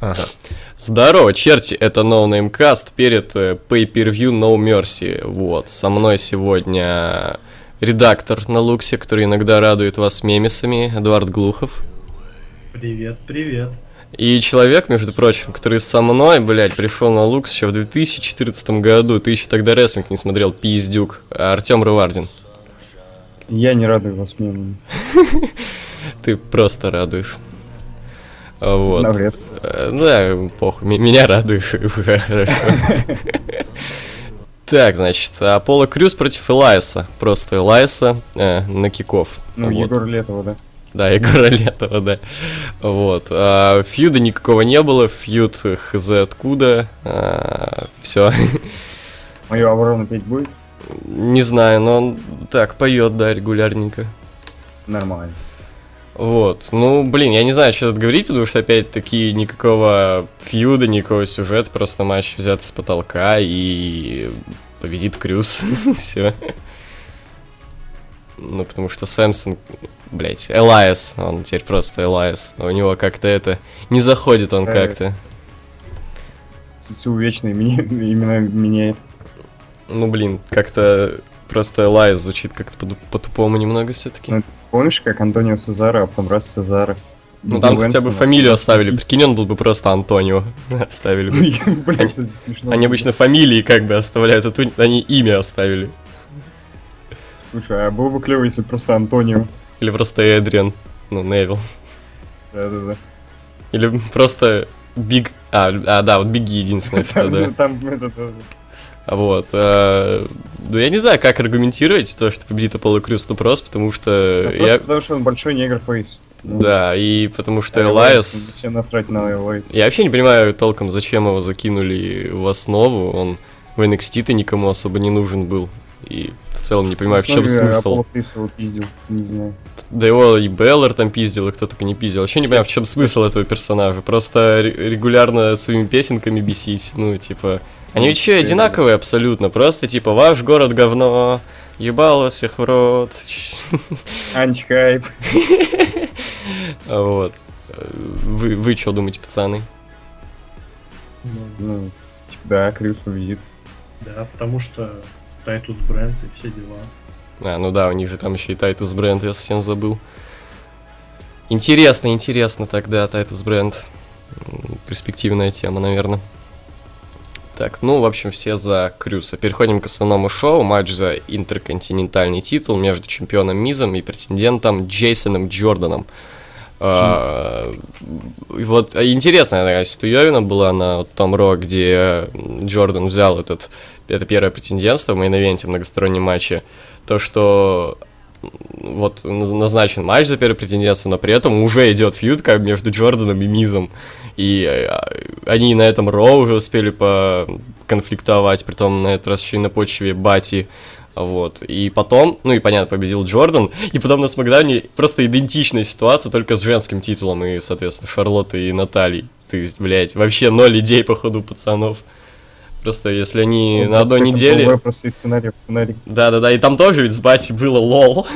Ага. Здорово, черти, это No Name Cast перед э, Pay-Per-View No Mercy. Вот, со мной сегодня редактор на Луксе, который иногда радует вас мемесами, Эдуард Глухов. Привет, привет. И человек, между прочим, который со мной, блядь, пришел на Лукс еще в 2014 году, ты еще тогда рестлинг не смотрел, пиздюк, Артем Рывардин. Я не радую вас мемами. Ты просто радуешь. Вот. Навряд. Э, Ну да, похуй, меня радуешь. Хорошо. Так, значит, Аполло Крюс против Элайса. Просто Элайса э, на киков. Ну, Вот. Егор Летова, да. Да, Егора Летова, да. Вот. А, фьюда никакого не было, фьюд хз откуда. все. Мою оборону петь будет? Не знаю, но он так поет, да, регулярненько. Нормально. Вот, ну, блин, я не знаю, что тут говорить, потому что, опять-таки, никакого фьюда, никакого сюжета, просто матч взят с потолка и победит Крюс. Все. Ну, потому что Сэмсон, блять, Элайас, он теперь просто Элайас. У него как-то это... Не заходит он Э, как-то. ЦЦУ вечно имена меняет. Ну, блин, как-то просто Элайас звучит как-то по- по-тупому немного все-таки. Ну, Помнишь, как Антонио Сезаро, а потом раз Сезаро? Ну, там хотя бы фамилию оставили. Прикинь, он был бы просто Антонио. Оставили бы. Блин, кстати, смешно. Они обычно фамилии как бы оставляют, а тут они имя оставили. Слушай, а было бы клево, если просто Антонио. Или просто Эдриан, ну, Невил. Да-да-да. Или просто Биг... А, а, да, вот Big E единственное, да. Ну, Там это тоже. Вот. э, Ну, я не знаю, как аргументировать то, что победит Apollo Crews, ну, просто потому что Ну, просто я... Потому что он большой негр face. Ну, Да, и потому что. Всем насрать на Elias. Я вообще не понимаю толком, зачем его закинули в основу. Он в NXT-то никому особо не нужен был. И в целом не понимаю, в чем смысл. Пиздил, не знаю. Да его и Беллар там пиздил, и кто только не пиздил. Вообще не понимаю, в чем смысл этого персонажа. Просто ре- регулярно своими песенками бесить. Ну, типа. Они ведь еще и одинаковые абсолютно. Просто типа ваш город говно. Ебало всех в рот. Антихайп. Вот. Вы, вы что думаете, пацаны? Ну, типа, да, Крюс победит. Да, потому что Titus Brand и все дела. А, ну да, у них же там еще и Titus Brand, я совсем забыл. Интересно, интересно тогда, Titus Brand. Перспективная тема, наверное. Так, ну, в общем, все за Крюса. Переходим к основному шоу. Матч за интерконтинентальный титул между чемпионом Мизом и претендентом Джейсоном Джорданом. А, вот а, интересная такая ситуевина была на том Raw, где Джордан взял этот, это первое претендентство в main event е в многостороннем матче. То, что вот наз- назначен матч за первое претендентство, но при этом уже идет feud как между Джорданом и Мизом. И а, они на этом Raw уже успели поконфликтовать, притом на этот раз еще и на почве Бати. Вот. И потом, ну и понятно, победил Джордан. И потом на Смакдауне просто идентичная ситуация, только с женским титулом и, соответственно, Шарлоттой и Натальей. Есть, блядь, вообще ноль идей по ходу пацанов. Просто если они Ну, на одной неделе... было Просто из сценария в сценарий. Да-да-да, и там тоже ведь с Бати было лол.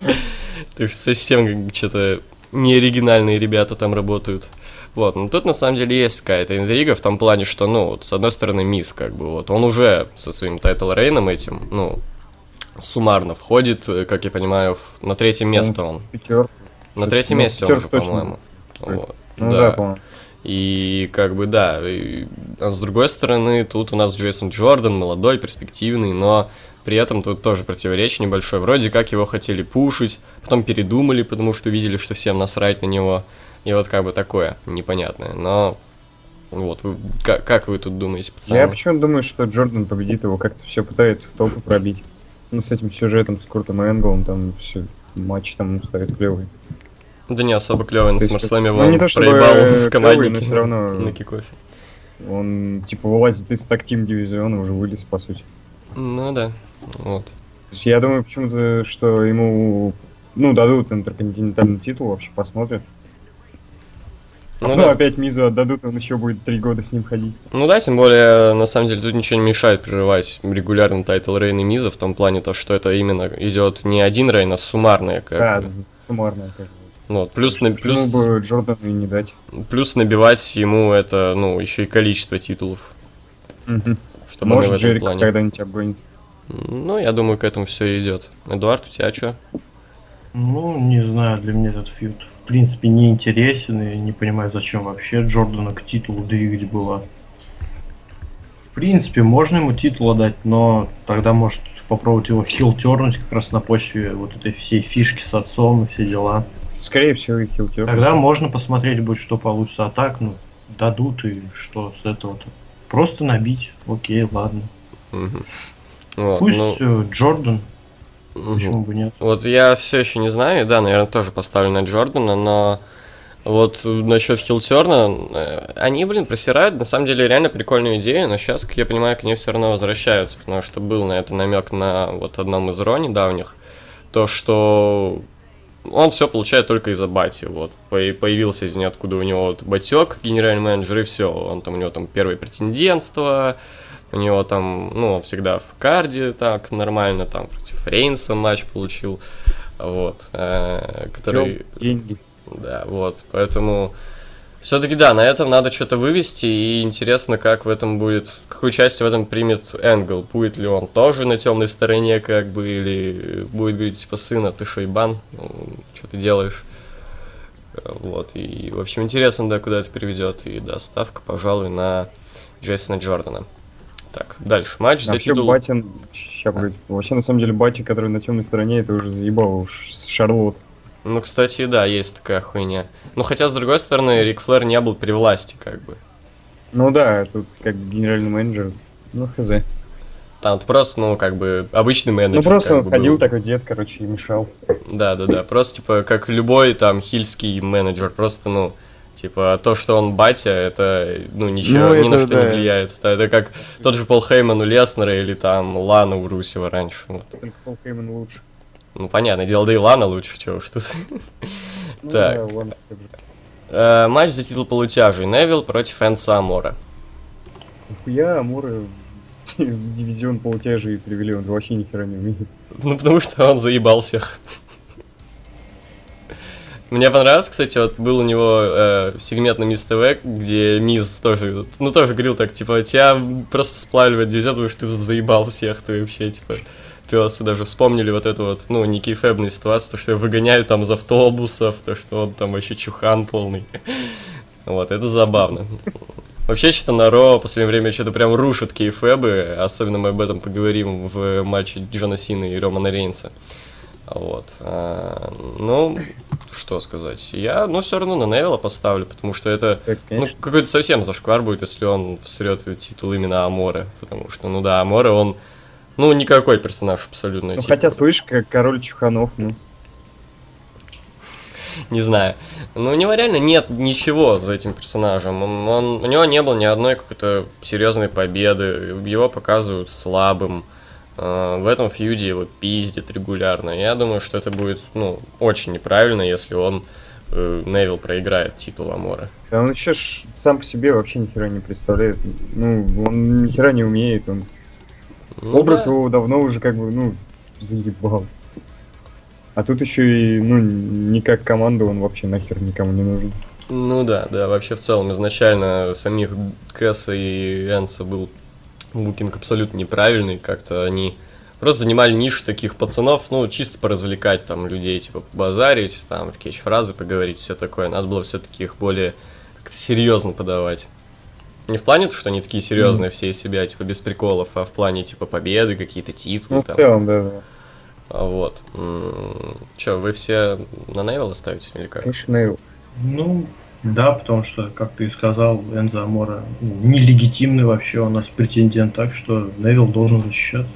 То есть совсем что-то неоригинальные ребята там работают. Вот, ну тут на самом деле есть какая-то интрига в том плане, что, ну, вот, с одной стороны, Миз, как бы, вот, он уже со своим title reign ом этим, ну, суммарно входит, э, как я понимаю, в- на третье место он. Пятер. На третьем ну, месте он уже, по-моему. Вот, Ну да. да, по-моему. И как бы да, и- а с другой стороны, тут у нас Джейсон Джордан, молодой, перспективный, но при этом тут тоже противоречие небольшое. Вроде как его хотели пушить, потом передумали, потому что видели, что всем насрать на него. И вот как бы такое непонятное. Но вот, вы, как, как вы тут думаете, пацаны? Я почему-то думаю, что Джордан победит его, как-то все пытается в топу пробить. Ну, с этим сюжетом, с Куртом Энглом, там все матч там ставит клевый. Да не особо клевый на Саммерслэме ну, он не то проебал в команде но всё равно- на kickoff е. Он, типа, вылазит из tag team дивизиона, уже вылез, по сути. Ну да, вот. То есть я думаю почему-то, что ему, ну, дадут интерконтинентальный титул, вообще посмотрят. Ну Ну, да. опять Мизу отдадут, он еще будет три года с ним ходить. Ну да, тем более, на самом деле, тут ничего не мешает прерывать регулярно title reign ы Миза, в том плане то, что это именно идет не один reign, а суммарная как Да, бы. суммарно как бы. Вот, плюс, на, плюс, бы Джордану и не дать? плюс набивать ему это, ну, еще и количество титулов. Мгм. Чтобы он в Может, этом Джерик плане. когда-нибудь обгонит. Ну, я думаю, к этому все идет. Эдуард, у тебя что? Ну, не знаю, для меня этот фьюд в принципе не интересен и не понимаю, зачем вообще Джордана к титулу двигать было. В принципе, можно ему титул отдать, но тогда может попробовать его хил тернуть как раз на почве вот этой всей фишки с отцом и все дела. Скорее всего, и хилтер. Тогда можно посмотреть будет, что получится. А так, ну, дадут и что с этого-то. Просто набить. Окей, ладно. Вот, Пусть ну, э, Джордан, почему бы нет. Вот я все еще не знаю, да, наверное, тоже поставлю на Джордана, но вот насчет Хилтерна, э, они, блин, просирают, на самом деле, реально прикольную идею, но сейчас, как я понимаю, к ней все равно возвращаются, потому что был на это намек на вот одном из Ро недавних, то, что он все получает только из-за бати, вот, По- появился из ниоткуда у него вот батек, генеральный менеджер, и все, он там, у него там первое претендентство, у него там, ну, он всегда в карде так нормально, там против Рейнса матч получил, вот, э, который... Деньги. Да, вот, поэтому все-таки да, на этом надо что-то вывести, и интересно, как в этом будет, какую часть в этом примет Энгл, будет ли он тоже на темной стороне, как бы, или будет говорить, типа, сына, ты шойбан, что ты делаешь, вот, и, в общем, интересно, да, куда это приведет, и, да, ставка, пожалуй, на Джейсона Джордана. Так, дальше, матч за Вообще, титул... Батин... Ща, погоди. Вообще, на самом деле, Бати, который на темной стороне, это уже заебало уж с Шарлот. Ну, кстати, да, есть такая хуйня. Ну, хотя, с другой стороны, Рик Флэр не был при власти, как бы. Ну да, тут как генеральный менеджер. Ну, хз. Там просто, ну, как бы, обычный менеджер. Ну просто он бы, ходил был. такой дед, короче, и мешал. Да, да, да. Просто, типа, как любой там хильский менеджер. Просто, ну, типа, то, что он батя, это, ну, ничего, Ну, ни на что да. не влияет. Это, это как тот же Пол Хейман у Леснера или там Лана у Русева раньше. Вот. Только Пол Хейман лучше. Ну, понятное дело, да и Лана лучше, чего уж тут. Ну, Так. Э, Матч за титул полутяжей. Невил против Энса Амора. Амуры в дивизион полутяжей привели, он вообще ни хера не умеет. Ну, потому что он заебал всех. Мне понравилось, кстати, вот был у него э, сегмент на Мисс ТВ, где Мисс тоже, ну, тоже говорил так, типа, тебя просто сплавливает дивизион, потому что ты тут заебал всех, ты вообще, типа, пес, и даже вспомнили вот эту вот, ну, не кейфебную ситуацию, то, что его выгоняют там из автобусов, то, что он там вообще чухан полный. Вот, это забавно. Вообще, что на Ро в последнее время что-то прям рушат кейфэбы, особенно мы об этом поговорим в матче Джона Сина и Романа Рейнса. Вот. а, ну, что сказать. Я, ну, все равно на Невилла поставлю, потому что это, Так, ну, какой-то совсем зашквар будет, если он всрет титул именно Аморе. Потому что, ну да, Аморе, он, ну, никакой персонаж абсолютно. Ну типа, хотя, слышь, как король Чуханов, ну. не знаю. Но у него реально нет ничего за этим персонажем. Он, он- у него не было ни одной какой-то серьезной победы. Его показывают слабым. Э, В этом фьюде его пиздят регулярно. Я думаю, что это будет, ну, очень неправильно, если он э, Невил проиграет титул Амора. Да он еще ж сам по себе вообще ни хера не представляет. Ну, он ни хера не умеет, он Ну Образ да. его давно уже как бы, ну, заебал. А тут еще и, ну, не как команда, он вообще нахер никому не нужен. Ну да, да, вообще в целом изначально самих Кэса и Энса был букинг абсолютно неправильный, как-то они просто занимали нишу таких пацанов, ну, чисто поразвлекать там людей, типа, базарить, там, в кетч-фразы поговорить, все такое. Надо было все-таки их более как-то серьезно подавать. Не в плане, что они такие серьезные все из себя, типа, без приколов, а в плане, типа, победы, какие-то титулы Ну, в там. целом, да, да. А Вот. Чё, вы все на Невилла ставите или как? Конечно, Невилл. Ну, да, потому что, как ты и сказал, Энзо Амора ну, нелегитимный вообще у нас претендент, так что Невил должен защищаться.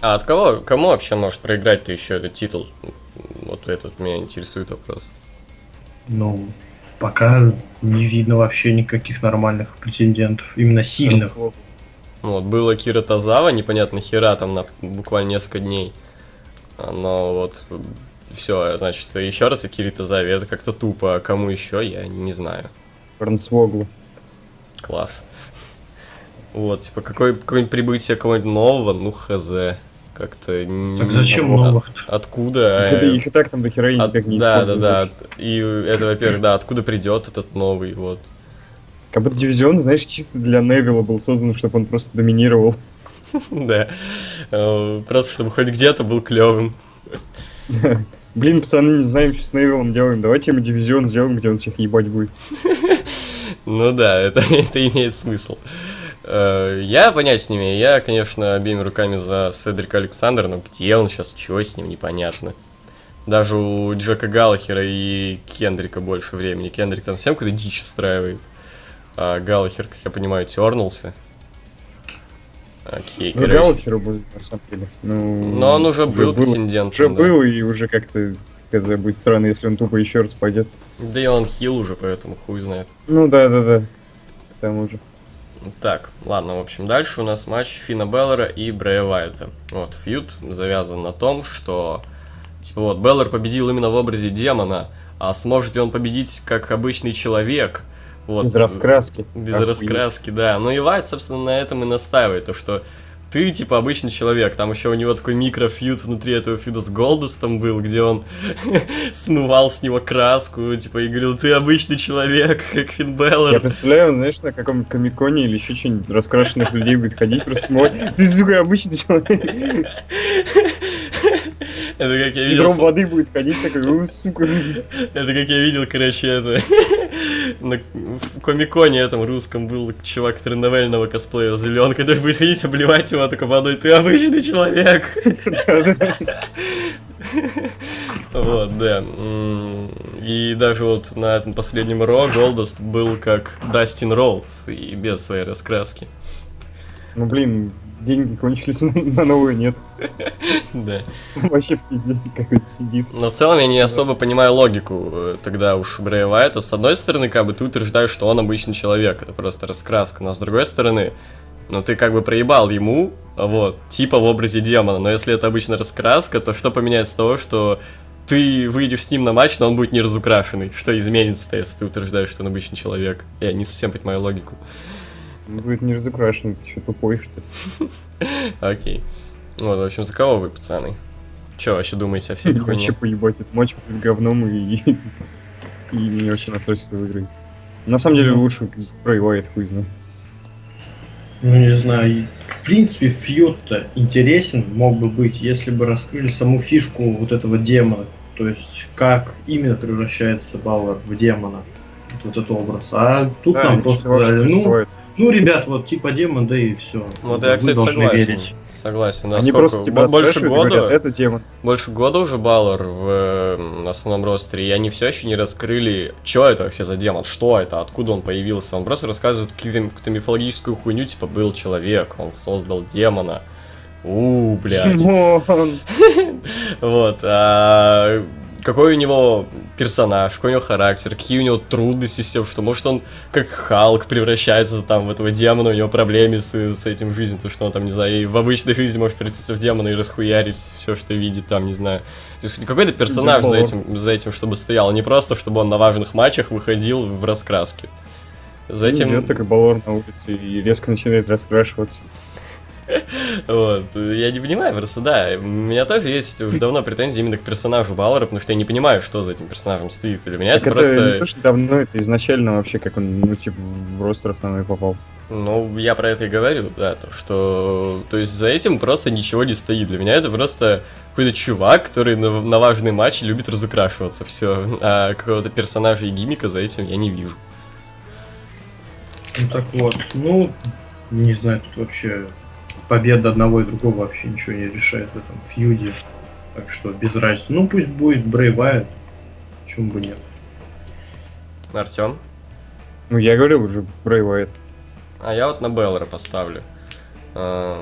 А от кого, кому вообще может проиграть-то еще этот титул? Вот этот меня интересует вопрос. Ну, пока не видно вообще никаких нормальных претендентов, именно сильных. Ну, Вот, было Кира Тазава, непонятно хера, там на буквально несколько дней. Но вот все, значит, еще раз и Кири Тазави, это как-то тупо, а кому еще, я не знаю. Франсвоглу. Класс. Вот, типа, какое, какое-нибудь прибытие кого-нибудь нового, ну, хз. Как-то... Так зачем новых? Откуда? Это их и так там до хера От- никак не Да, да, да. И это, во-первых, да, откуда придет этот новый, вот. Как будто дивизион, знаешь, чисто для Невилла был создан, чтобы он просто доминировал. Да. Э, Просто чтобы хоть где-то был клевым. Блин, пацаны, не знаем, что с Невиллом делаем. Давайте ему дивизион сделаем, где он всех ебать будет. Ну да, это, это имеет смысл. Э, Я понять не имею. Я, конечно, обеими руками за Седрика Александра, но где он сейчас, чего с ним, непонятно. Даже у Джека Галлахера и Кендрика больше времени. Кендрик там всем какую-то дичь устраивает. А Галлахер, как я понимаю, тернулся. Окей, Ну, короче. Галлахеру будет, на самом деле. Ну, Но он уже был было- претендентом. Уже да. был, и уже как-то, хз, будет странно, если он тупо еще раз пойдет. Да и он хил уже, поэтому хуй знает. Ну да, да, да. К тому же. Так, ладно, в общем, дальше у нас матч Фина Беллера и Брэя Вайта. Вот, фьюд завязан на том, что, типа, вот, Беллер победил именно в образе демона, а сможет ли он победить как обычный человек? Вот, Без раскраски. Без раскраски, да. Ну и Вайт, собственно, на этом и настаивает, то что ты, типа, обычный человек. Там еще у него такой микрофьюд внутри этого фьюда с Голдустом был, где он смывал с него краску, типа, и говорил, ты обычный человек, как Финн Я Беллер. представляю, он, знаешь, на каком-нибудь комиконе или еще что-нибудь раскрашенных людей будет ходить, просто смотреть. Ты, сука, обычный человек. Это как я видел, воды будет ходить, такой, «У, сука. это как я видел, короче, это на комиконе этом русском был чувак, который новельного косплея зелен, который будет ходить обливать его только водой, ты обычный человек. Вот, да. И даже вот на этом последнем Ро Голдост был как Дастин Роудс и без своей раскраски. Ну, блин, деньги кончились, на новую нет. Да. Вообще в пиздец какой-то сидит. Но в целом я не особо понимаю логику э, тогда уж Брэя Уайта. С одной стороны, как бы ты утверждаешь, что он обычный человек, это просто раскраска. Но с другой стороны, ну ты как бы проебал ему, вот, типа в образе демона. Но если это обычно раскраска, то что поменяется с того, что ты выйдешь с ним на матч, но он будет не разукрашенный. Что изменится-то, если ты утверждаешь, что он обычный человек? Я не совсем понимаю логику. Он будет не разукрашен, ты что, тупой, что ли? Окей. Вот, в общем, за кого вы, пацаны? Че вообще думаете о всей этой Вообще хуйне? поебать, этот матч будет говном и, и, не очень насрать, что выиграет. На самом деле лучше проиграет, хуй знает. Ну, не знаю. В принципе, фьюд-то интересен мог бы быть, если бы раскрыли саму фишку вот этого демона. То есть, как именно превращается Бауэр в демона. Вот этот образ. А тут нам просто сказали, ну, ну, ребят, вот типа демон, да и все. Вот я, кстати, согласен. Согласен, да. Они сколько? просто тебя Бо- больше года, говорят, это тема. больше года уже Баллар в э, основном ростере, и они все еще не раскрыли, что это вообще за демон, что это, откуда он появился. Он просто рассказывает какие-то, какую-то мифологическую хуйню, типа был человек, он создал демона. У, блядь. Димон! Вот. а какой у него персонаж, какой у него характер, какие у него трудности с тем, что может он как Халк превращается там в этого демона, у него проблемы с, с этим в жизни, то что он там, не знаю, и в обычной жизни может превратиться в демона и расхуярить все, что видит там, не знаю. То есть какой-то персонаж за этим, за этим, чтобы стоял, не просто, чтобы он на важных матчах выходил в раскраске. За этим... Идет такой баллон на улице и резко начинает раскрашиваться. Вот, я не понимаю просто, да. У меня тоже есть уже давно претензии именно к персонажу Баллара, потому что я не понимаю, что за этим персонажем стоит. Для меня Так это это не просто... то, что давно, это изначально вообще, как он, ну, типа, в ростер основной попал. Ну, я про это и говорю, да, то, что... То есть за этим просто ничего не стоит. Для меня это просто какой-то чувак, который на, на важный матч любит разукрашиваться, все. А какого-то персонажа и гиммика за этим я не вижу. Ну так вот, ну, не знаю, тут вообще победа одного и другого вообще ничего не решает в этом фьюде. Так что без разницы. Ну пусть будет Брэй Вайт, почему бы нет. Артем? Ну, я говорил уже, Брэй Уайт. А я вот на Беллера поставлю. А,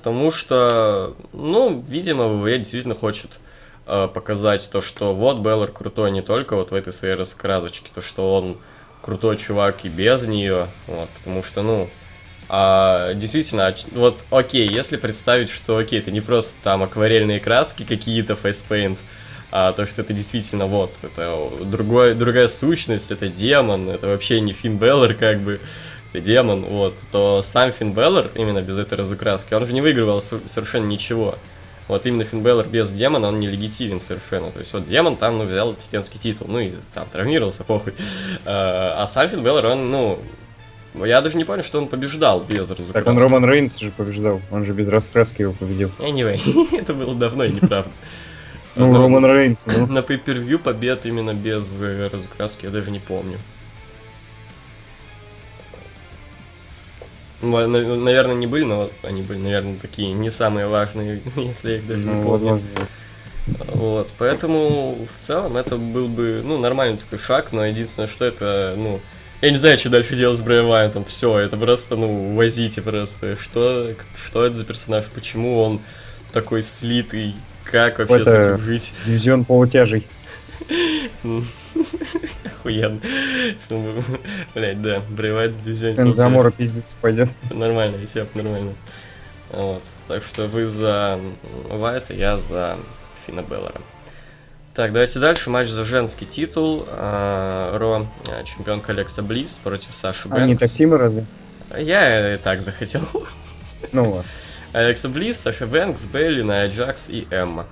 Потому что, ну, видимо, ВВЕ действительно хочет а, показать то, что вот Беллер крутой не только вот в этой своей раскрасочке, то, что он крутой чувак и без нее, вот, потому что, ну, а, действительно, вот, окей, если представить, что, окей, это не просто там акварельные краски какие-то, фейспейнт, а то, что это действительно вот, это другой, другая сущность, это демон, это вообще не Финн Беллер, как бы, это демон, вот, то сам Финн Беллер, именно без этой разукраски, он же не выигрывал со- совершенно ничего. Вот именно Финн Бэллор без демона, он нелегитимен совершенно. То есть вот демон там, ну, взял вселенский титул, ну, и там травмировался, похуй. А, а сам Финн Бэллор, он, ну, я даже не помню, что он побеждал без разукраски. Так он Роман Рейнс же побеждал, он же без раскраски его победил. Anyway, это было давно и неправда. Ну, Но Роман Рейнс, ну. На pay-per-view побед именно без э, разукраски я даже не помню. Ну, а, на- Наверное, не были, но они были, наверное, такие не самые важные, если я их даже не Ну, помню. возможно. Вот, поэтому в целом это был бы, ну, нормальный такой шаг, но единственное, что это, ну, я не знаю, что дальше делать с Брэем Уайтом, все, это просто, ну, возите просто, что, что это за персонаж, почему он такой слитый, как вообще с Это- этим жить, Дивизион полутяжей. Охуенно, Чтобы- блядь, да, в дивизионе Сын получается. Замора пиздец пойдет. Нормально, и сеп нормально. Вот. Так что вы за Вайта, я за Фина Беллера. Так, давайте дальше. Матч за женский титул. А, Ро, а, чемпионка Алекса Близ против Саши А не Бэнкс. таксимы разве? Я и так захотел. Ну ладно. Алекса Близ, Саша Бэнкс, Белли, Ная Джакс и Эмма.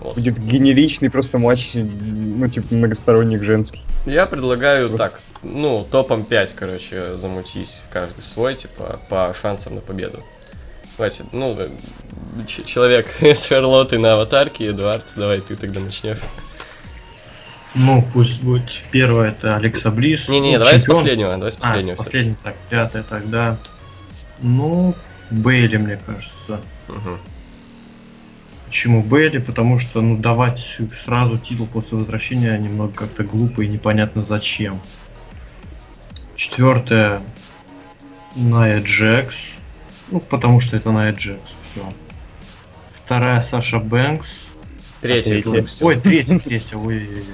Вот. Будет генеричный просто матч, ну, типа, многосторонник женский. Я предлагаю Просто- так, ну, топом 5, короче, замутись каждый свой, типа, по шансам на победу. Давайте, ну, э, человек с Шарлоттой на аватарке, Эдуард, давай ты тогда начнешь. Ну, пусть будет первое, это Алекса Близ. Не-не, Ну, давай с последнего, давай с А, последнего всё-таки. последний, так, пятое тогда. Ну, Бейли, мне кажется. Мгм. Почему Бейли? Потому что, ну, давать сразу титул после возвращения немного как-то глупо и непонятно зачем. Четвертое. Ная Джекс. Ну, потому что это Ная Джекс. Все. Вторая Саша Бэнкс. Выпустил. Ой, третья, третья, ой, ой, ой.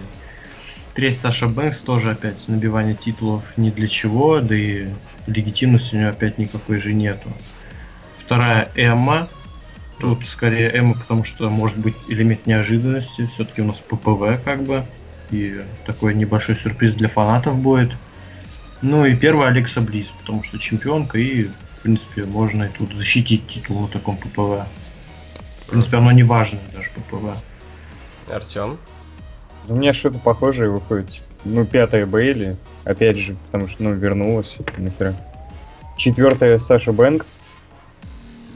Третья Саша Бэнкс тоже опять набивание титулов ни для чего, да и легитимности у нее опять никакой же нету. Вторая Эмма. Тут скорее Эмма, потому что может быть элемент неожиданности. Все-таки у нас ППВ как бы. И такой небольшой сюрприз для фанатов будет. Ну и первая Алекса Близ, потому что чемпионка и, в принципе, можно и тут защитить титул на таком ППВ. В принципе, оно не важное даже ППВ. Артем. У меня что-то похожее выходит. типа, Ну, пятая Бейли, опять же, потому что, ну, вернулась, нахера. Четвертая Саша Бэнкс.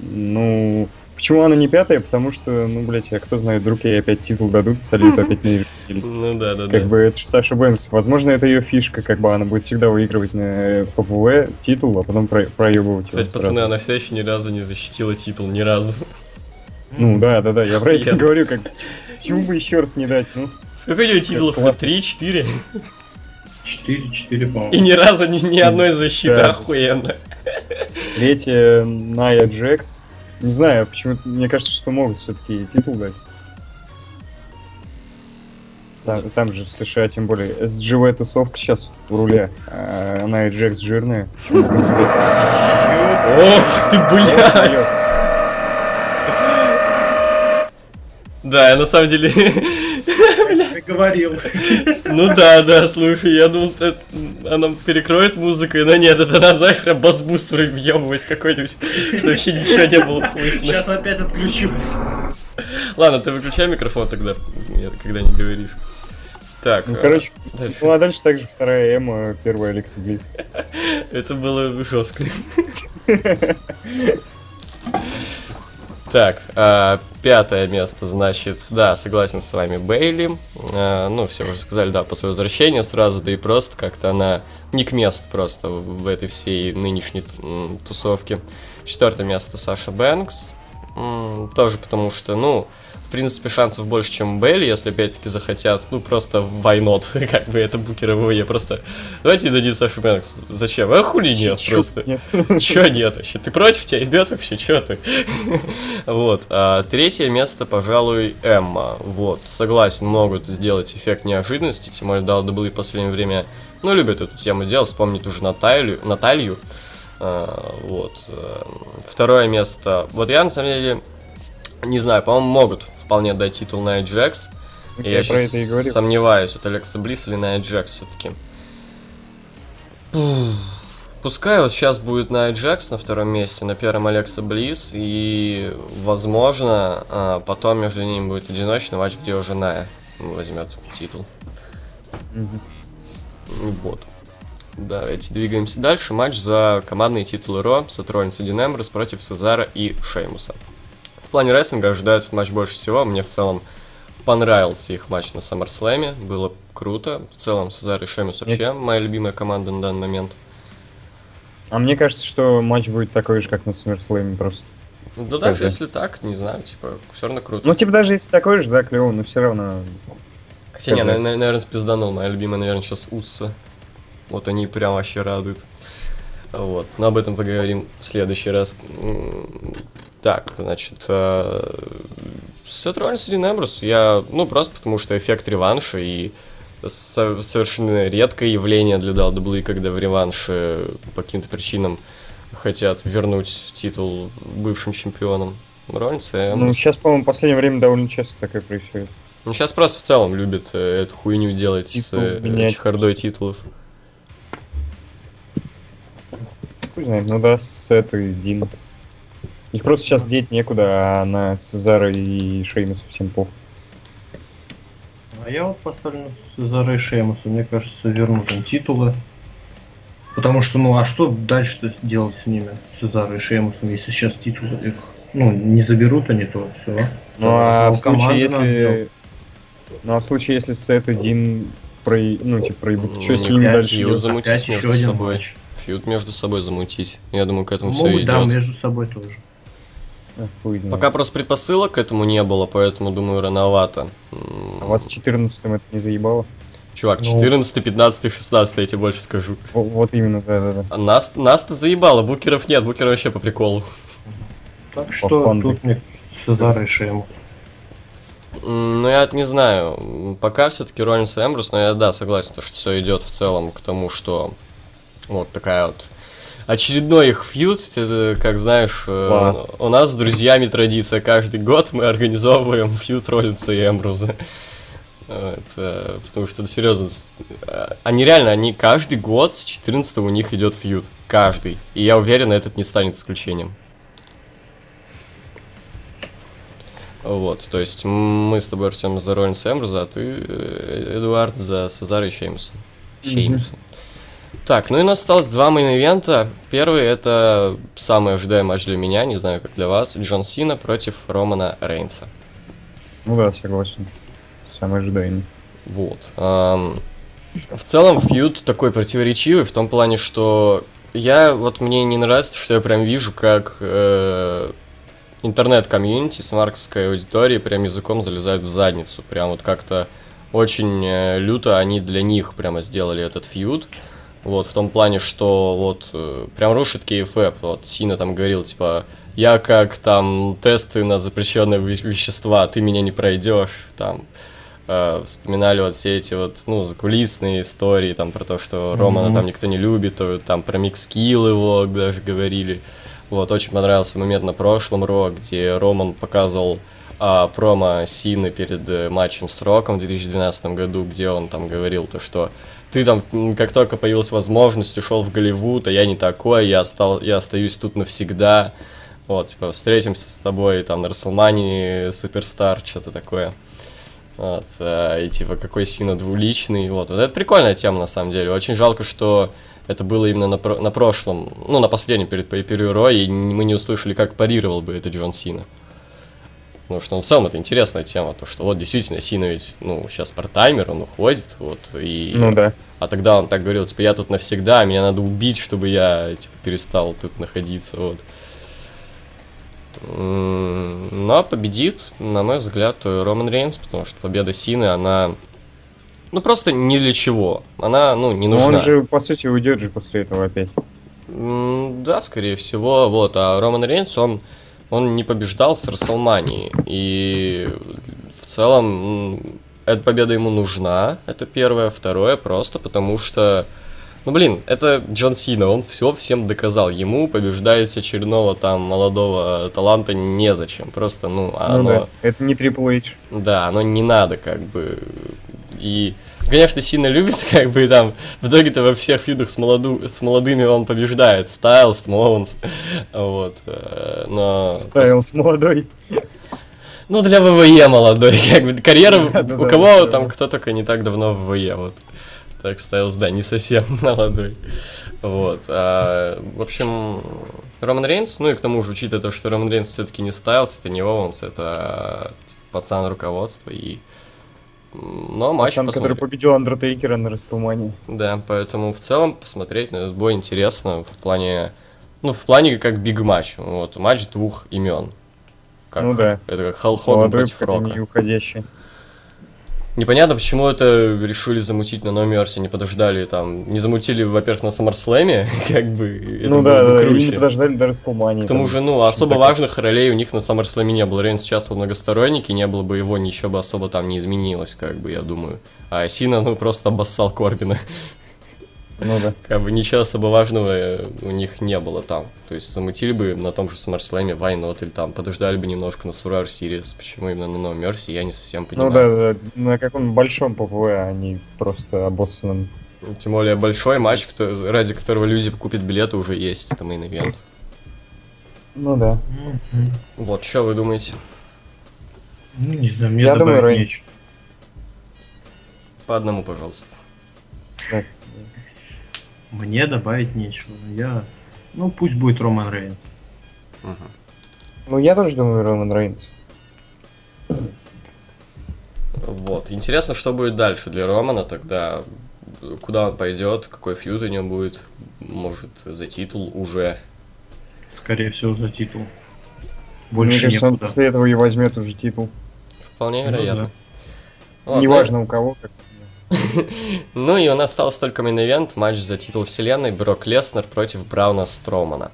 Ну, почему она не пятая? Потому что, ну, блять, а кто знает, вдруг ей опять титул дадут, сольют опять на или Ну да, да, Как бы это же Саша Бэнкс. Возможно, это ее фишка, как бы она будет всегда выигрывать на э, ППВ титул, а потом про- проебывать Кстати, пацаны, она все еще ни разу не защитила титул, ни разу. Ну да, да, да, я про это говорю, как почему бы еще раз не дать, ну. Сколько у нее титулов? Три, четыре? 4, 4, И по-моему. ни разу ни, ни одной защиты, Да. охуенно. Третья Ная Джекс. Не знаю, почему мне кажется, что могут все-таки титул дать. Там, там же в США, тем более, SGV тусовка сейчас в руле. А Ная Джекс жирная. Ох ты, блядь! Да, я на самом деле... Говорил. Ну да, да, слушай, я думал, это- она перекроет музыкой, но нет, это надо, знаешь, прям бас-бустер въебывать какой-нибудь, что вообще ничего не было слышно. Сейчас опять отключусь. Ладно, ты выключай микрофон тогда, я- когда не говоришь. Так, Ну, а, короче, дальше. ну а дальше также вторая Эма, первая Алекса Близ. Это было жестко. Так, а, пятое место, значит, да, согласен с вами, Бейли. А, ну, все уже сказали, да, после возвращения сразу, да и просто как-то она не к месту просто в этой всей нынешней тусовке. Четвертое место Саша Бэнкс. Тоже потому что, ну, принципе, шансов больше, чем у Бейли, если опять-таки захотят. Ну, просто why not? Как бы это букеровые. Просто давайте дадим Саше Бэнкс. Зачем? А хули нет Чё- просто. нет. Чё нет вообще? Ты против тебя ебет вообще? Чё ты? Вот. а третье место, пожалуй, Эмма. Вот. Согласен, могут сделать эффект неожиданности. Тем более WWE в последнее время, ну, любят эту тему делать. Вспомнить уже Наталью. Наталью. А, вот. а, Второе место. Вот я, на самом деле, не знаю, по-моему, могут вполне дать титул на Джекс. И Я я про это и говорю. сомневаюсь, вот Алекса Блисс или Ная Джекс все-таки. пускай вот сейчас будет на Джекс на втором месте, на первом Алекса Близ, и, возможно, а, потом между ними будет одиночный матч, где уже Ная возьмет титул. Мгм. Вот. Давайте двигаемся дальше. Матч за командные титулы Ро. Сотрудница Дин Эмброс против Сезара и Шеймуса. В плане рестлинга ожидают этот матч больше всего. Мне в целом понравился их матч на SummerSlam. Было круто. В целом Сезар и Шеймус вообще моя любимая команда на данный момент. А мне кажется, что матч будет такой же, как на SummerSlam просто. Да даже Ага. если так, не знаю, типа, все равно круто. Ну, типа, даже если такой же, да, клево, но все равно. Хотя не, наверное, спизданул. Моя любимая, наверное, сейчас Усса. Вот они прям вообще радуют. Вот, но об этом поговорим в следующий раз. Так, значит, э, Сет Роллинс и Эмбрус, я, ну, просто потому что эффект реванша и со- совершенно редкое явление для WWE, когда в реванше по каким-то причинам хотят вернуть титул бывшим чемпионам. Роллинс и Ну, Эмбрус. сейчас, по-моему, в последнее время довольно часто такое происходит. Ну, сейчас просто в целом любят э, эту хуйню делать с Титул э, менять. чехардой титулов. Хуй знает, ну да, Сет и Дин. Их просто сейчас деть некуда, а на Сезара и Шейна совсем похуй. А я вот поставлю Сезара и Шеймуса. Мне кажется, вернут им титулы. Потому что, ну, а что дальше делать с ними, Сезара и Шеймусом, если сейчас титулы их, ну, не заберут они, то все. Ну а в случае, если... Ну а в случае, если Сет и Дин про... ну, типа, проебут, что с Ну, ними дальше фьюд замутить Опять между один собой. матч. Фьюд между собой замутить. Я думаю, к этому все Могут, да, идет. между собой тоже. Знает. Пока просто предпосылок к этому не было, поэтому, думаю, рановато. А вас 14 это не заебало? Чувак, Ну. 14, 15, 16, я тебе больше скажу. Во- Вот именно, да-да-да. А нас, нас-то заебало, букеров нет, букеры вообще по приколу. Так что фонду. тут мне Сезара и Шеймус. М, Ну, я не знаю. Пока все-таки Роллинс и Эмбрус, но я, да, согласен, то, что все идет в целом к тому, что вот такая вот очередной их фьюд, это, как знаешь, э, Класс. у нас с друзьями традиция, каждый год мы организовываем фьюд Роллинса и Эмбруза. Вот, э, потому что, серьезно, с- э, они реально, они каждый год с 14 у них идет feud. Каждый. И я уверен, этот не станет исключением. Вот, то есть мы с тобой, Артем, за Роллинса и Эмбруза, а ты, э, Эдуард, за Сезара и Шеймуса. Шеймуса. Так, ну и у нас осталось два main event а. Первый это самый ожидаемый матч для меня, не знаю, как для вас. Джон Сина против Романа Рейнса. Ну да, согласен. Самый ожидаемый. Вот. ам, в целом, фьюд такой противоречивый в том плане, что я, вот мне не нравится, что я прям вижу, как э, интернет-комьюнити с марковской аудиторией прям языком залезает в задницу. Прям вот как-то очень э, люто они для них прямо сделали этот фьюд. Вот, в том плане, что вот э, прям рушит кейфэп. Вот Сина там говорил, типа, я как там тесты на запрещенные ве- вещества, ты меня не пройдешь. Там э, вспоминали вот все эти вот, ну, закулисные истории, там, про то, что Романа Мгм. там никто не любит, то, там, про микскилл его даже говорили. Вот, очень понравился момент на прошлом Ро, где Роман показывал а, промо Сины перед э, матчем с Роком в 2012 году, где он там говорил то, что ты там, как только появилась возможность, ушел в Голливуд, а я не такой, я, стал, я остаюсь тут навсегда. Вот, типа, встретимся с тобой там на Расселмании, Суперстар, что-то такое. Вот, э, и типа, какой Сина двуличный, вот. Вот это прикольная тема, на самом деле. Очень жалко, что это было именно на, про- на прошлом, ну, на последнем перед Pay-Per-View и мы не услышали, как парировал бы это Джон Сина. Потому что, ну, в целом, это интересная тема, то, что вот действительно Сина ведь, ну, сейчас партаймер, он уходит, вот, и... Ну да. А тогда он так говорил, типа, я тут навсегда, меня надо убить, чтобы я, типа, перестал тут находиться, вот. М, Но победит, на мой взгляд, Роман Рейнс, потому что победа Сины, она, ну, просто ни для чего. Она, ну, не Но нужна. он же, по сути, уйдет же после этого опять. Да, скорее всего, вот. А Роман Рейнс, он, он не побеждал с Расселмании. И в целом эта победа ему нужна, это первое. Второе, просто потому что... Ну, блин, это Джон Сина, он все всем доказал. Ему побеждать очередного там молодого таланта незачем. Просто, ну, Ну оно... да. Это не Triple H. Да, оно не надо, как бы. И Конечно, Сина любит, как бы там, в итоге-то во всех feud ах с, молоду, с молодыми он побеждает. Стайлс, Оуэнс, вот, э, но... Стайлс молодой. Ну, для ВВЕ молодой, как бы, карьера, у кого там, кто только не так давно в ВВЕ, вот. Так, Стайлс, да, не совсем молодой. Вот. а, в общем, Роман Рейнс, ну и к тому же, учитывая то, что Роман Рейнс все-таки не Стайлс, это не Оуэнс, это типа, пацан руководства и... Но матч Пацан, который посмотрим. победил Андертейкера на Растумане. Да, поэтому в целом посмотреть на этот бой интересно в плане, ну, в плане как биг матч. Вот, матч двух имен. Как, Ну да. Это как Халл Хоган Молодой, против Рока. не уходящий. Непонятно, почему это решили замутить на Mercy, не подождали там, не замутили, во-первых, на SummerSlam, как бы, это ну было да, бы да, и круче. не подождали до Растумани. К тому же, ну, особо важных ролей у них на SummerSlam не было. Рейнс участвовал в многостороннике, не было бы его, ничего бы особо там не изменилось, как бы, я думаю. А Сина, ну, просто обоссал Корбина. Ну да. Как бы ничего особо важного э, у них не было там. То есть замутили бы на том же SummerSlam Why Not, или там подождали бы немножко на Survivor Series. Почему именно на No Mercy, я не совсем понимаю. Ну да, да, на каком большом ППВ, а не просто обоссанном. Тем более большой матч, кто- ради которого люди купят билеты, уже есть. Это мейн ивент. Ну да. Вот, что вы думаете? Ну, не знаю, мне Я думаю, нечего. По одному, пожалуйста. Так. Мне добавить нечего. Я... Ну, пусть будет Роман Рейнс. Мгм. Ну я тоже думаю, Роман Рейнс. Вот. Интересно, что будет дальше для Романа тогда. Куда он пойдет, какой фьюд у него будет. Может, за титул уже. Скорее всего, за титул. Мне Больше кажется, он некуда. после этого и возьмет уже титул. Вполне Ну вероятно. да. Вот, Неважно у кого. Как... Ну и у нас остался только main event, матч за титул вселенной, Брок Леснер против Брауна Стромана.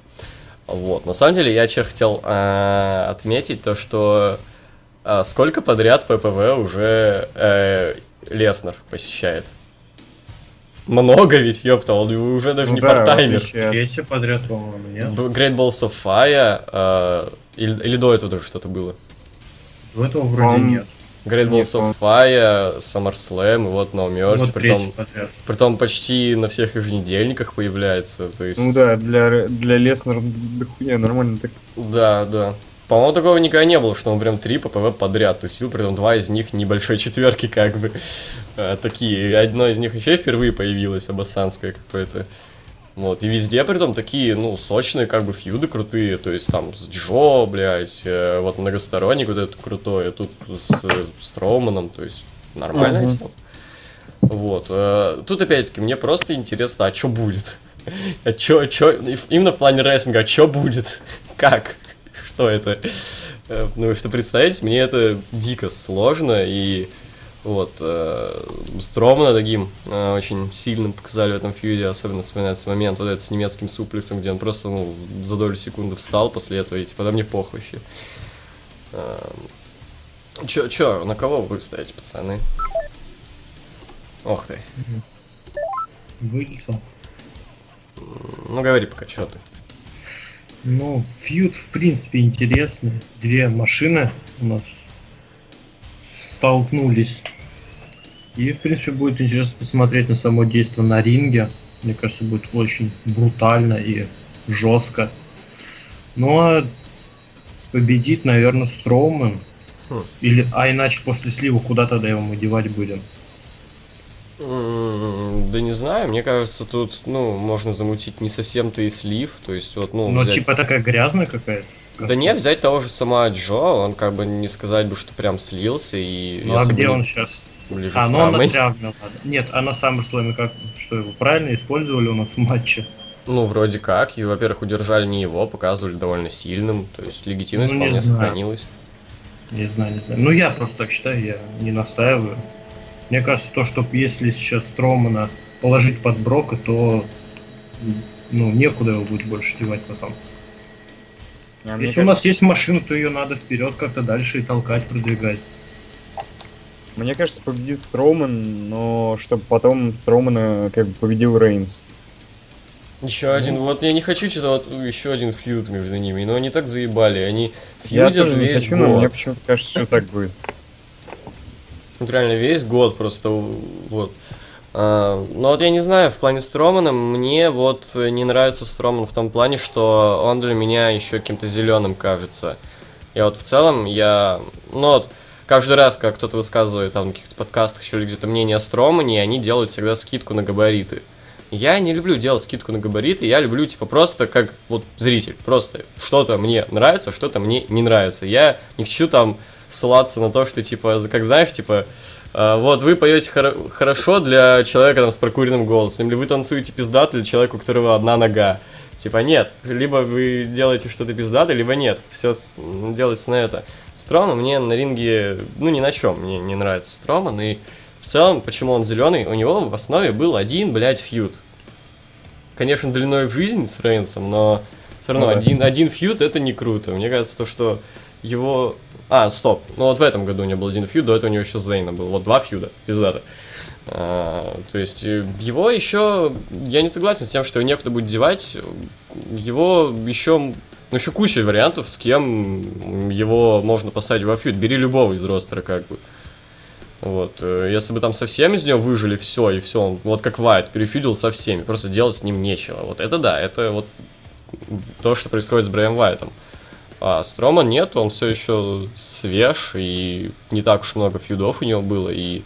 Вот, на самом деле я че хотел э, отметить, то что э, сколько подряд ППВ уже э, Леснер посещает. Много ведь, ёпта, он уже даже Ну не да, партаймер. Третья подряд, по-моему, нет? Great Balls of Fire, э, или, или до этого даже что-то было. В этого вроде Он- нет. Great Balls of Fire, SummerSlam, и вот No Mercy, вот притом, притом почти на всех еженедельниках появляется, то есть... Ну да, для, для Леснера дохуя нормально так. Да, да. По-моему, такого никогда не было, что он прям три ППВ подряд тусил, при этом два из них небольшой четверки, как бы. э, такие. Одно из них еще впервые появилось, абассанское какое-то. Вот, и везде при этом такие, ну, сочные, как бы, фьюды крутые, то есть там с Джо, блядь, э, вот многосторонник вот этот крутой, а тут с э, Строуманом, то есть нормальная Мгм. тема. Вот, э, тут опять-таки мне просто интересно, а что будет? А чё, чё, именно в плане рестлинга, а что будет? Как? Что это? Ну, что представить, мне это дико сложно, и вот, э, Стромана таким э, очень сильным показали в этом фьюде, особенно вспоминается момент вот этот с немецким суплексом, где он просто, ну, за долю секунды встал после этого, и типа, да мне похуй вообще. Эм, Чё, чё, на кого вы ставите, пацаны? Ох ты. Вылетел. Ну, говори пока, чё ты. Ну, фьюд, в принципе, интересный. Две машины у нас столкнулись. И, в принципе, будет интересно посмотреть на само действие на ринге. Мне кажется, будет очень брутально и жестко. Ну, а победит, наверное, Строумен. Хм. Или, а иначе после слива куда тогда его мы девать будем? Да не знаю, мне кажется, тут, ну, можно замутить не совсем-то и слив, то есть вот, ну, Ну, взять- типа такая грязная какая-то. Да не, взять того же сама Джо, он как бы не сказать бы, что прям слился и... Ну, а где он сейчас? Лежит А, ну он на травме. Нет, а на SummerSlam как, что его правильно использовали у нас в матче? Ну, вроде как, и, во-первых, удержали не его, показывали довольно сильным, то есть легитимность Ну, не вполне знаю. сохранилась. Не знаю, не знаю. Ну, я просто так считаю, я не настаиваю. Мне кажется, то, что если сейчас Стромана положить под Брока, то ну, некуда его будет больше девать потом. А Если у нас есть машина, то ее надо вперед как-то дальше и толкать, продвигать. Мне кажется, победит Строуман, но чтобы потом Строумана как бы победил Рейнс. Еще один, Ну. вот я не хочу что-то, вот еще один фьюд между ними, но они так заебали, они Я фьюдят тоже не весь хочу, но мне год. почему-то кажется, что так будет. Вот реально весь год просто вот. А, но вот я не знаю, в плане Стромана мне вот не нравится Строман в том плане, что он для меня еще каким-то зеленым кажется. Я вот в целом, я, ну вот, каждый раз, как кто-то высказывает там в каких-то подкастах еще где-то мнение о Стромане, они делают всегда скидку на габариты. Я не люблю делать скидку на габариты, я люблю, типа, просто как вот зритель, просто что-то мне нравится, что-то мне не нравится. Я не хочу там ссылаться на то, что, типа, как знаешь, типа, вот вы поете хор- хорошо для человека там с прокуренным голосом, или вы танцуете пиздато для человека, у которого одна нога. Типа, нет, либо вы делаете что-то пиздато, либо нет. Все делается на это. Строма мне на ринге, ну, ни на чем мне не нравится Строман, и в целом, почему он зеленый, у него в основе был один, блядь, фьюд. Конечно, длиной в жизнь с Рейнсом, но все равно Ну да. один, один фьюд это не круто. Мне кажется, то, что его... А, стоп. Ну вот в этом году у него был один фьюд, до этого у него еще с Зейном был. Вот два фьюда, пиздата. А, то есть э, его еще... Я не согласен с тем, что его некуда будет девать. Его еще... Ну, еще куча вариантов, с кем его можно поставить во фьюд. Бери любого из ростера, как бы. Вот, э, если бы там совсем из него выжили все, и все, он, вот как Вайт, перефидил со всеми, просто делать с ним нечего. Вот это да, это вот то, что происходит с Брэем Вайтом. А Строман нет, он все еще свеж, и не так уж много фьюдов у него было, и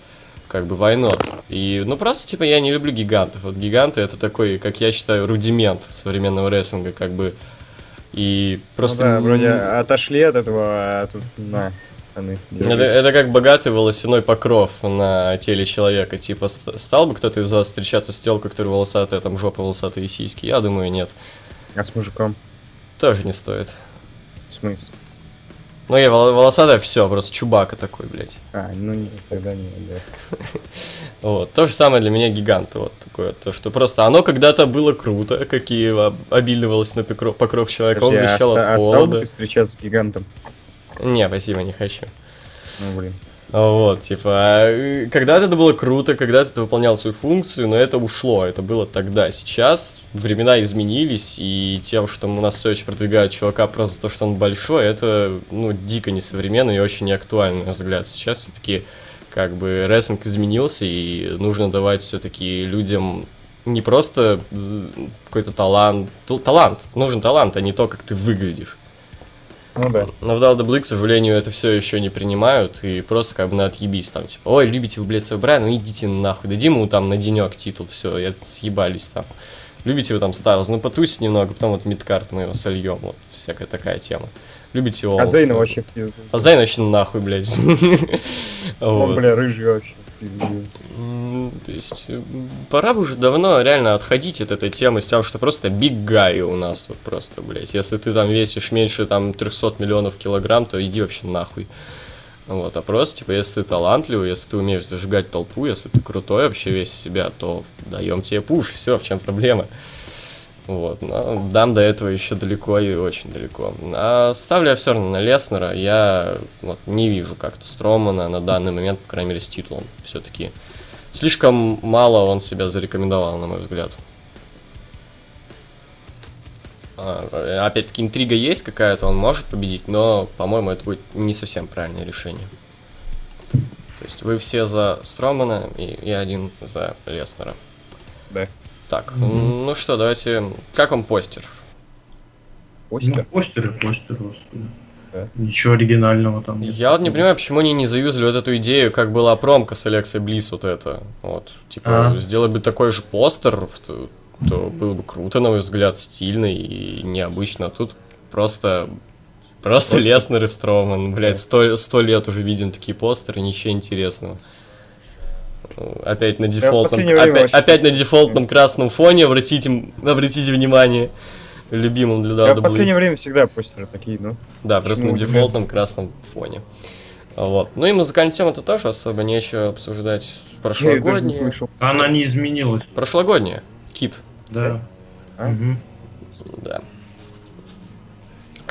как бы войнот. И, ну, просто, типа, я не люблю гигантов. Вот гиганты это такой, как я считаю, рудимент современного рестлинга, как бы. И просто... Ну да, вроде отошли от этого, а тут пацаны. это, это как богатый волосяной покров на теле человека. Типа, ст- стал бы кто-то из вас встречаться с телкой, которая волосатая, там жопа волосатые сиськи? Я думаю, нет. А с мужиком? Тоже не стоит. Смысле? Ну, я вол- волосатая, все, просто чубака такой, блядь. А, ну нет, тогда нет, да. Вот. То же самое для меня гиганты. Вот такое. То, что просто оно когда-то было круто, какие об- обильный волосяной покров, покров человека. Он а защищал ста- а от стал бы холода. ты встречаться с гигантом? Не, спасибо, не хочу. Ну, блин. Вот, типа, э, когда-то это было круто, когда-то это выполнял свою функцию, но это ушло, это было тогда. Сейчас времена изменились, и тем, что у нас все еще продвигают чувака просто за то, что он большой, это, ну, дико несовременно и очень неактуально, на мой взгляд. Сейчас все-таки, как бы, рестлинг изменился, и нужно давать все-таки людям не просто какой-то талант, талант, нужен талант, а не то, как ты выглядишь. Ну да. Но в WWE, к сожалению, это все еще не принимают, и просто как бы на отъебись там, типа, ой, любите вы, блядь, своего Брайана, ну идите нахуй, дадим ему там на денек титул, все, я съебались там. Любите вы там Стайлз, ну потусить немного, потом вот мидкарт мы его сольем, вот всякая такая тема. Любите его. А Зейна вообще. А Зейн вообще нахуй, блядь. Он, бля, рыжий вообще. То есть, м, пора бы уже давно реально отходить от этой темы с тем, что просто гай у нас вот просто, блядь. Если ты там весишь меньше там 300 миллионов килограмм, то иди вообще нахуй. Вот, а просто, типа, если ты талантливый, если ты умеешь зажигать толпу, если ты крутой вообще весь себя, то даем тебе пуш, все, в чем проблема. Вот, но дам до этого еще далеко и очень далеко. А ставлю я все равно на Леснера. Я вот, не вижу как-то Стромана на данный момент, по крайней мере, с титулом. Все-таки слишком мало он себя зарекомендовал, на мой взгляд. А, Опять-таки, интрига есть какая-то, он может победить, но, по-моему, это будет не совсем правильное решение. То есть вы все за Стромана, и я один за Леснера. Да. Так, Мгм. ну что, давайте... Как вам постер? Ну, Постер? постеры, постеры, господи. Да. Ничего оригинального там нет. Я вот не понимаю, почему они не заюзали вот эту идею, как была промка с Алексой Близ вот это. Вот, типа, А. сделать бы такой же постер, то, то было бы круто, на мой взгляд, стильно и необычно. А тут просто... Просто Леснер и Строман. Блять, сто, сто лет уже видим такие постеры, ничего интересного. Опять на дефолтном, опять, опять на дефолтном красном фоне, обратите, обратите внимание, любимым для Я в WWE. последнее время всегда постеры такие, ну. Да, просто на дефолтном красном фоне. Вот. Ну и музыкальная тема-то тоже особо нечего обсуждать. Не Прошлогодняя. слышал. Она не изменилась, Прошлогодняя. Кит. да. А? Мгм. Да.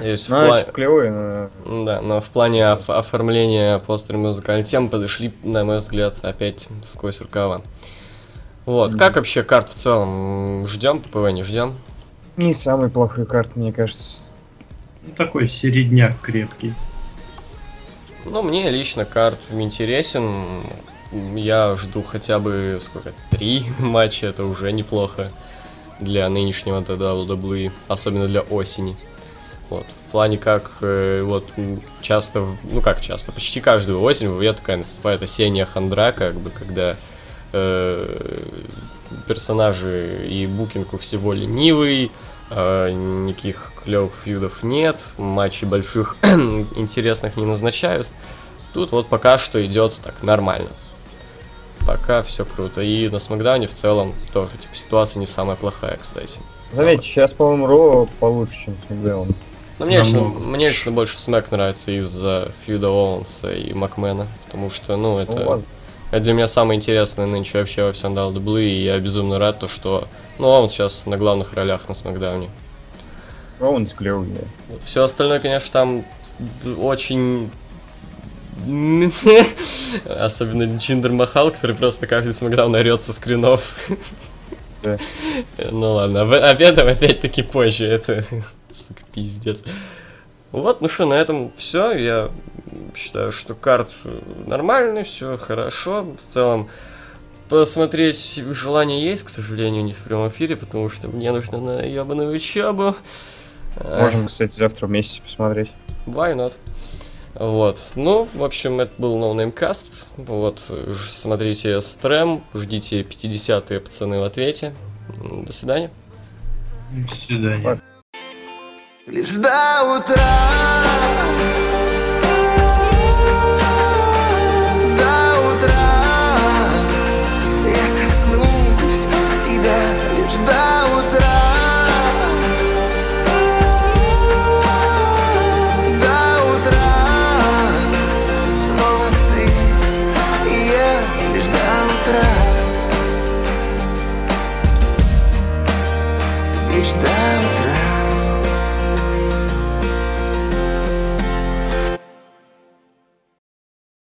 Есть в Ну, она пла- клевая, но... Да, но в плане оф- оформления постера музыкальной темы подошли, на мой взгляд, опять сквозь рукава. Вот, Мгм. как вообще карт в целом? Ждем ППВ, не ждем? Не самый плохой карт, мне кажется. Ну, такой середняк крепкий. Ну, мне лично карт интересен. Я жду хотя бы сколько три матча, это уже неплохо для нынешнего WWE, особенно для осени. Вот. В плане как э, вот часто, ну как часто, почти каждую осень в такая наступает осенняя хандра, как бы, когда э, персонажи и букинг у всего ленивый, э, никаких клевых фьюдов нет, матчей больших интересных не назначают. Тут вот пока что идет так нормально. Пока все круто. И на Смакдауне в целом тоже, типа, ситуация не самая плохая, кстати. Заметьте, сейчас, по-моему, Ро получше, чем Смакдаун. Но мне лично, мне лично больше Смэк нравится из-за фьюда Оуэнса и Макмена, потому что, ну, это, Ну, это для меня самое интересное нынче вообще во всем WWE, и я безумно рад, то, что, ну, он сейчас на главных ролях на Смакдауне. Оуэнс клевый, да. Все остальное, конечно, там очень... Особенно Джиндер Махал, который просто каждый смакдаун орет со скринов. Да. Ну ладно, об этом опять-таки позже, это сука, пиздец. Вот, ну что, на этом все. Я считаю, что карт нормальный, все хорошо. В целом, посмотреть желание есть, к сожалению, не в прямом эфире, потому что мне нужно на ебаную учебу. Можем, кстати, завтра вместе посмотреть. Why not? Вот. Ну, в общем, это был No Name Cast. Вот, смотрите стрем, ждите 50-е пацаны в ответе. До свидания. До свидания. Лишь до утра